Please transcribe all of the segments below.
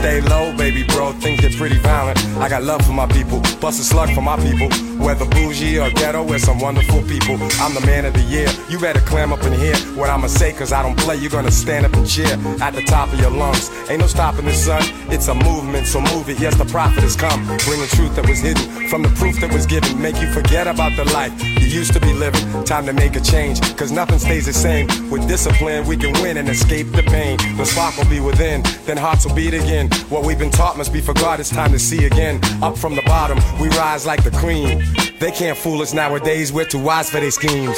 Stay low, pretty violent. I got love for my people, bust a slug for my people. Whether bougie or ghetto, we're some wonderful people. I'm the man of the year, you better clam up and hear What I'ma say, cause I don't play, you're gonna stand up and cheer at the top of your lungs. Ain't no stopping this, son, it's a movement, so move it. Yes, the prophet has come, bringing truth that was hidden from the proof that was given. Make you forget about the life you used to be living. Time to make a change, cause nothing stays the same. With discipline, we can win and escape the pain. The spark will be within, then hearts will beat again. What we've been taught must be forgot, it's time to see again. Up from the bottom, we rise like the cream. They can't fool us nowadays, we're too wise for their schemes.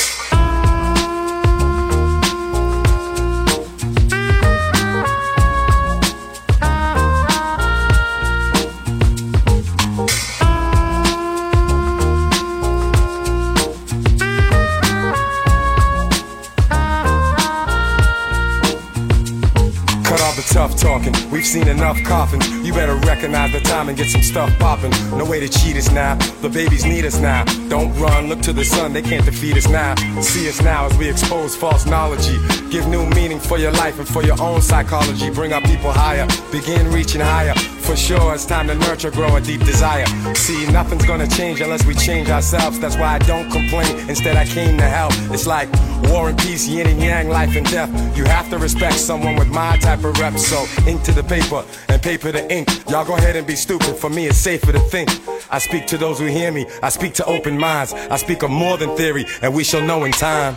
Cut all the tough talking. We've seen enough coffins. You better recognize the time and get some stuff popping. No way to cheat us now. The babies need us now. Don't run, look to the sun. They can't defeat us now. See us now as we expose false knowledge. Give new meaning for your life and for your own psychology. Bring our people higher. Begin reaching higher. For sure, it's time to nurture, grow a deep desire. See, nothing's gonna change unless we change ourselves. That's why I don't complain. Instead, I came to help. It's like war and peace, yin and yang, life and death. You have to respect someone with my type of rep. So, into the paper and paper to ink. Y'all go ahead and be stupid. For me, it's safer to think. I speak to those who hear me. I speak to open minds. I speak of more than theory, and we shall know in time.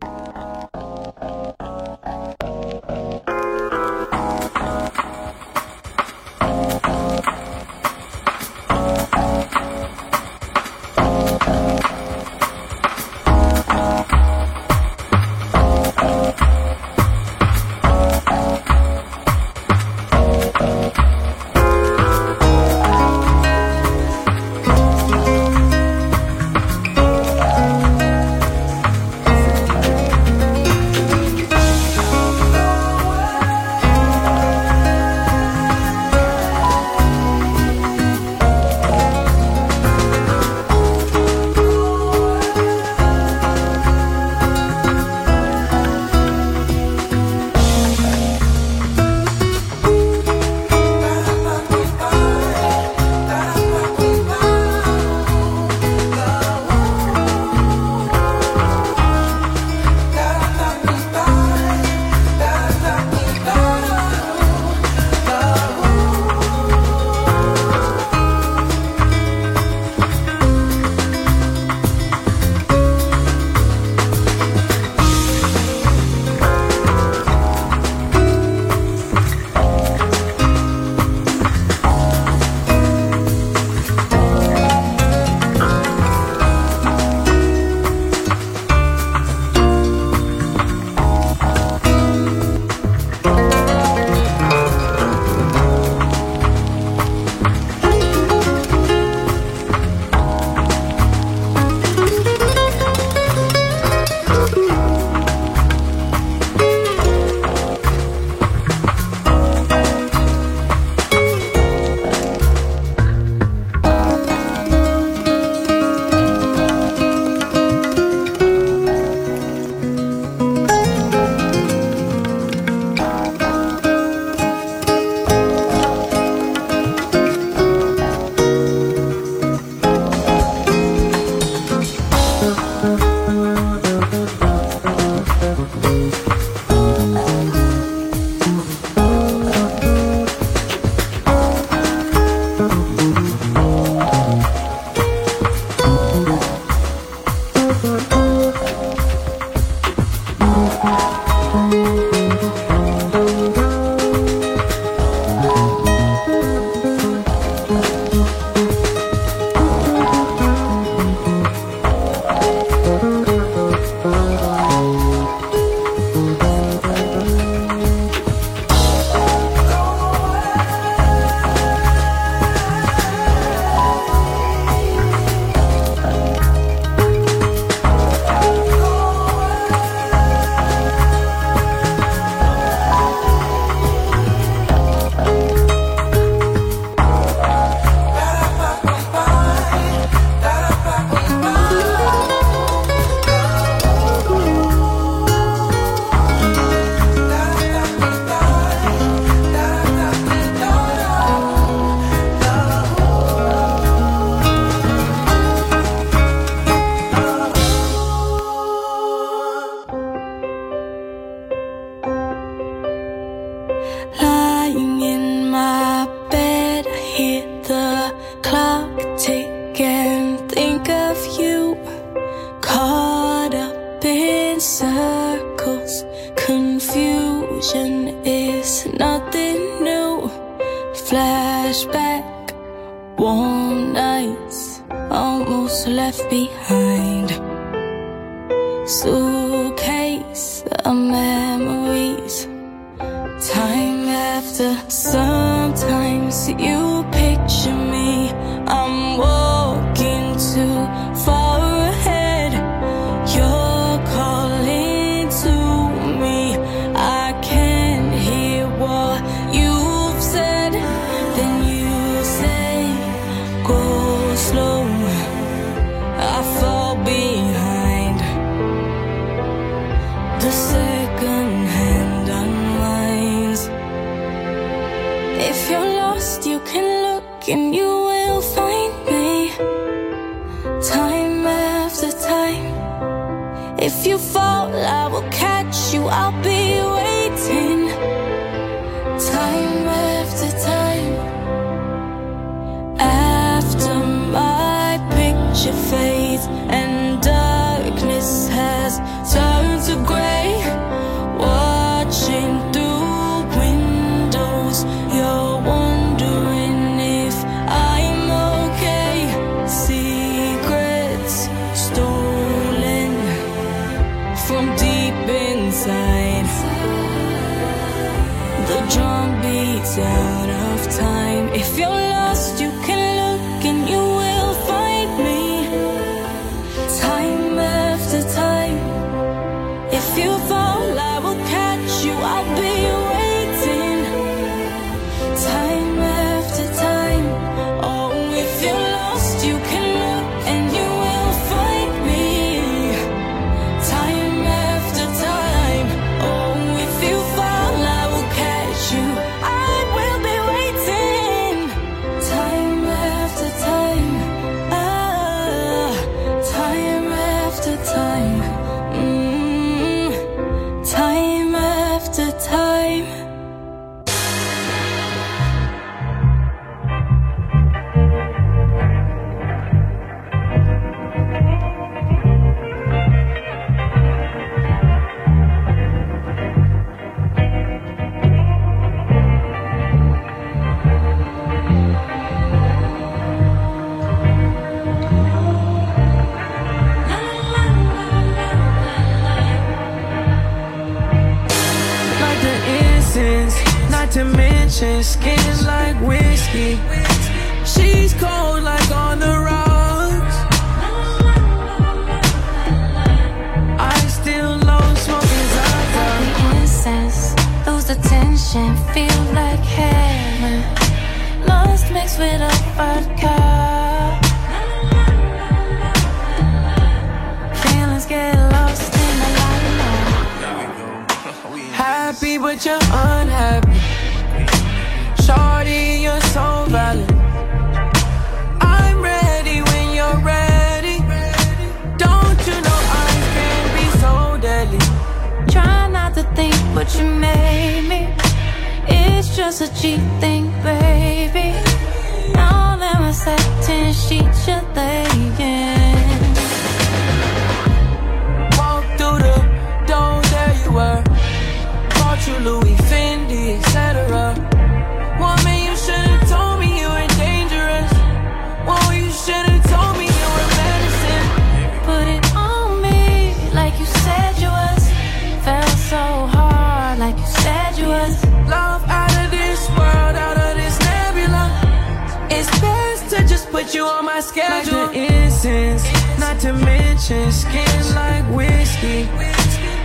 schedule. Like the incense, not to mention skin like whiskey.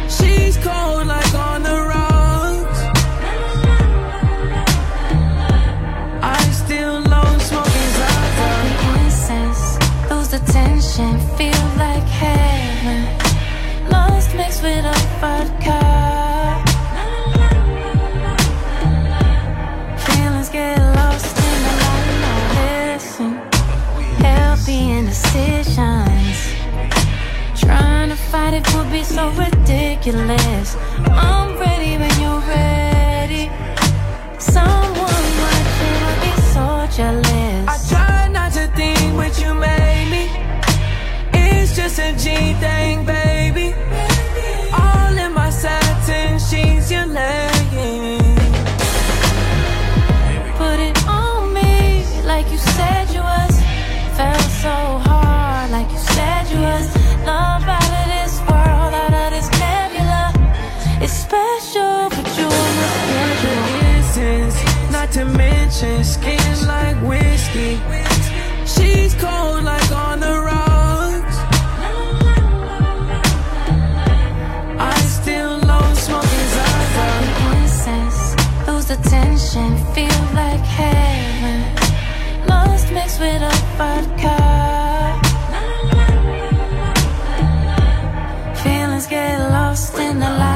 She's cold like on the rocks. I still love smoking Zaza. The incense, lose attention, feel like heaven. Lost mixed with a vodka. so ridiculous. Oh, whiskey. She's cold like on the rocks. I still low smoking Zaza. Incense, lose the tension, feel like heaven. Lost mixed with a vodka. Feelings get lost in the la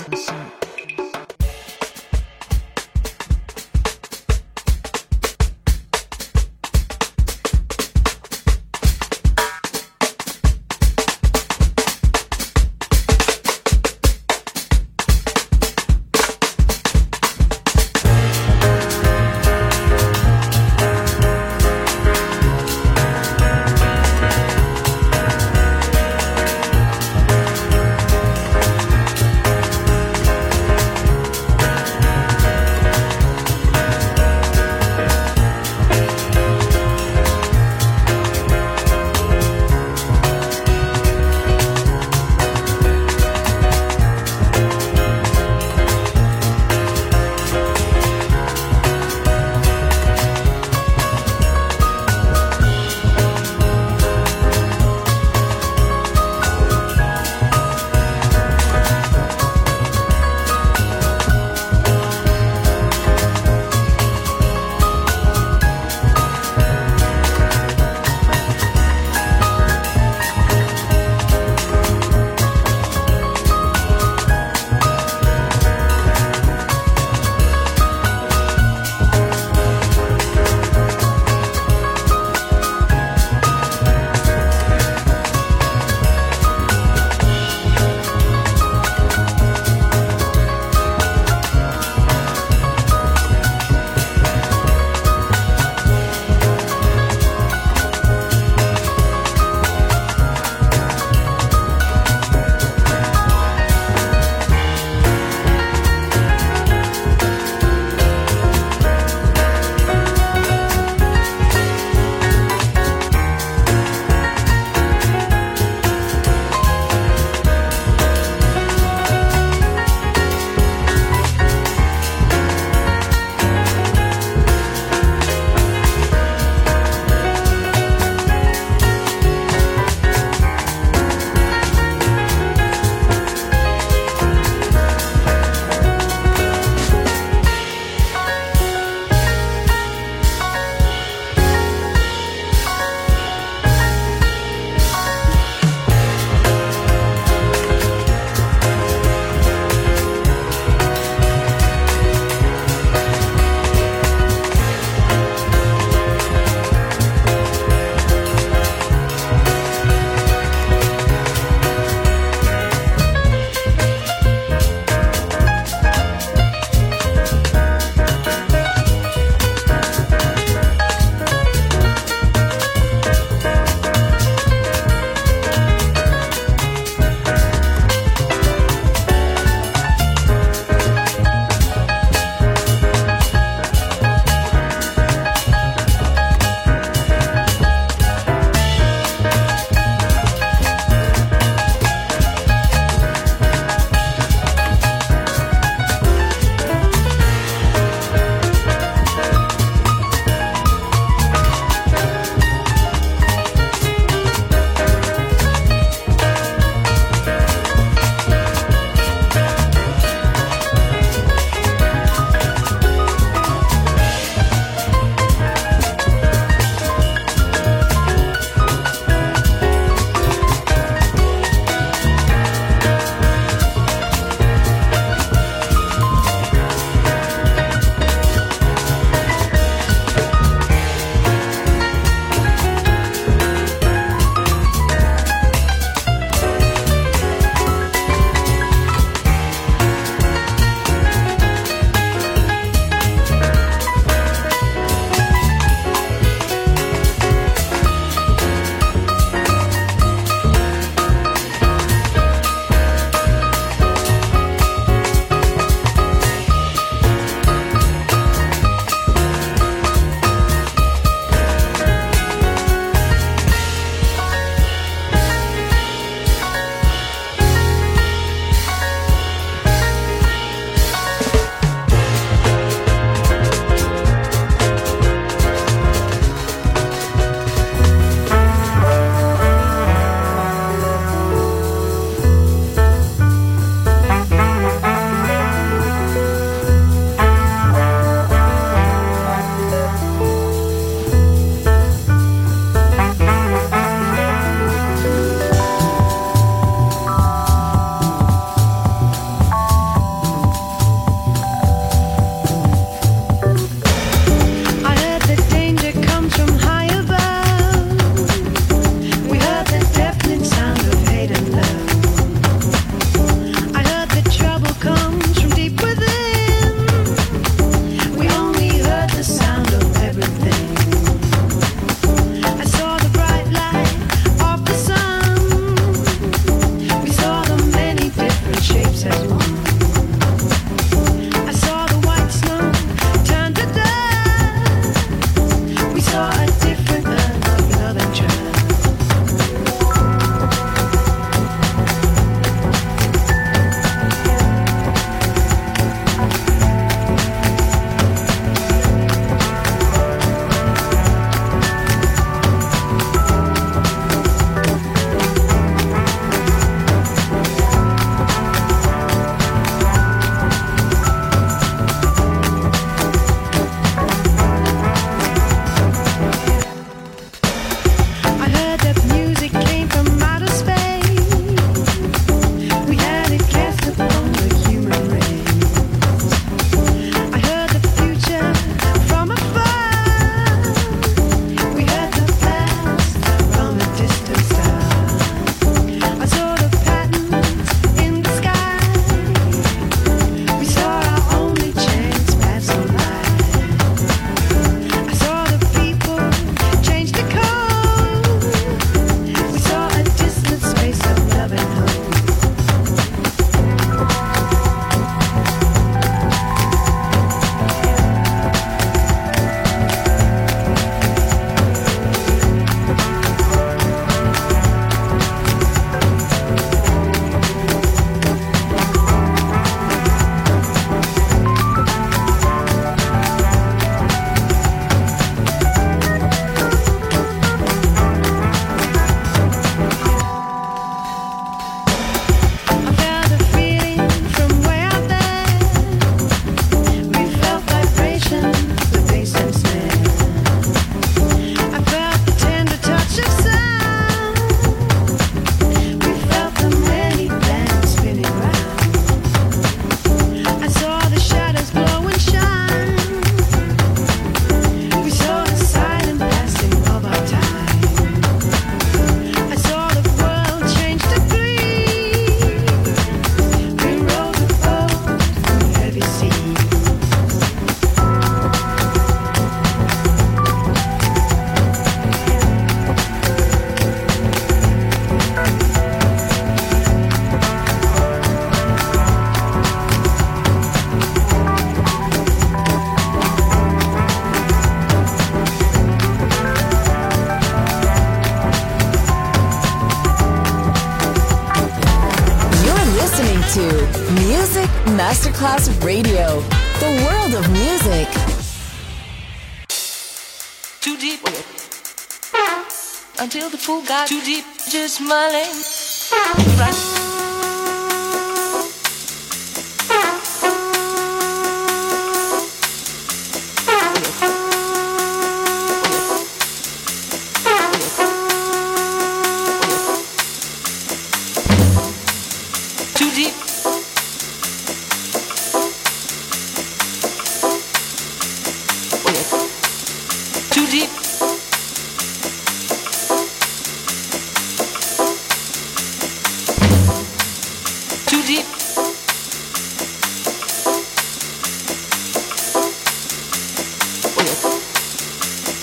Too deep.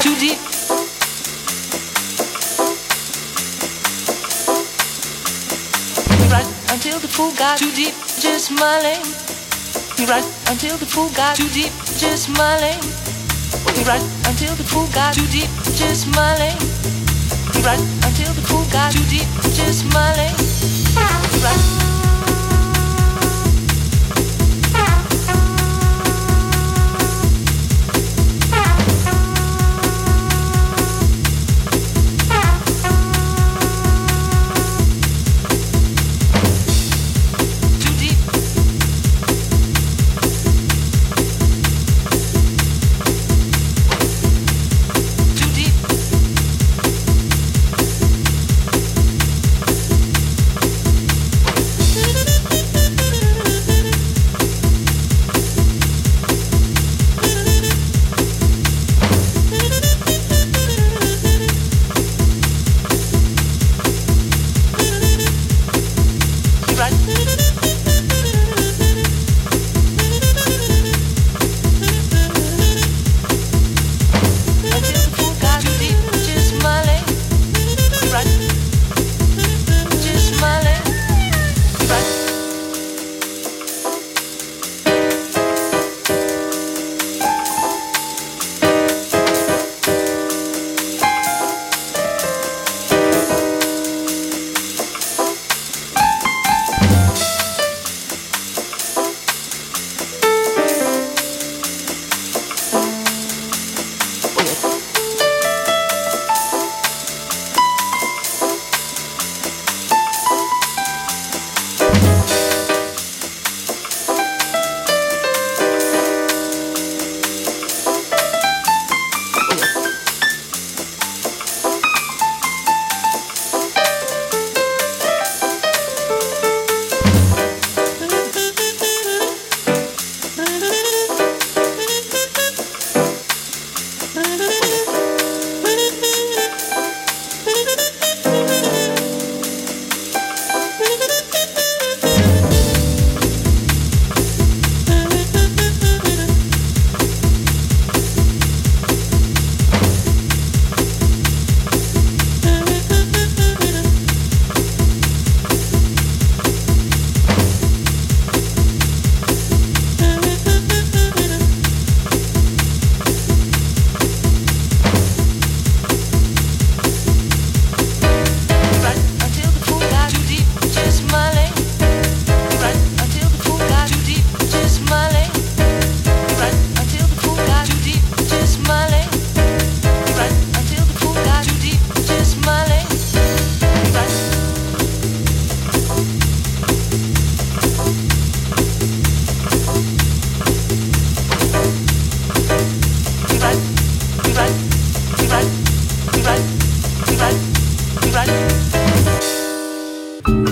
Too deep. You right until the fool got too deep, just my. You right until the fool got too deep, just my lane. You right until the fool got too deep, just my lane. You right until the fool got too deep, just right.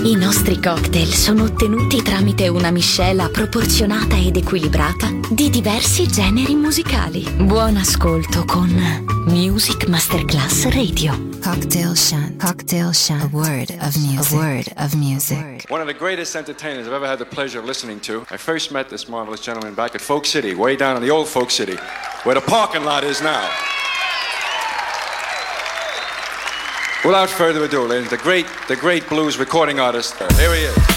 I nostri cocktail sono ottenuti tramite una miscela proporzionata ed equilibrata di diversi generi musicali. Buon ascolto con Music Masterclass Radio. Cocktail Shant. Cocktail Shant. A word of music. A word of music. One of the greatest entertainers I've ever had the pleasure of listening to. I first met this marvelous gentleman back at Folk City, way down in the old Folk City, where the parking lot is now. Without further ado, ladies, the great, the great blues recording artist. Uh, Here he is.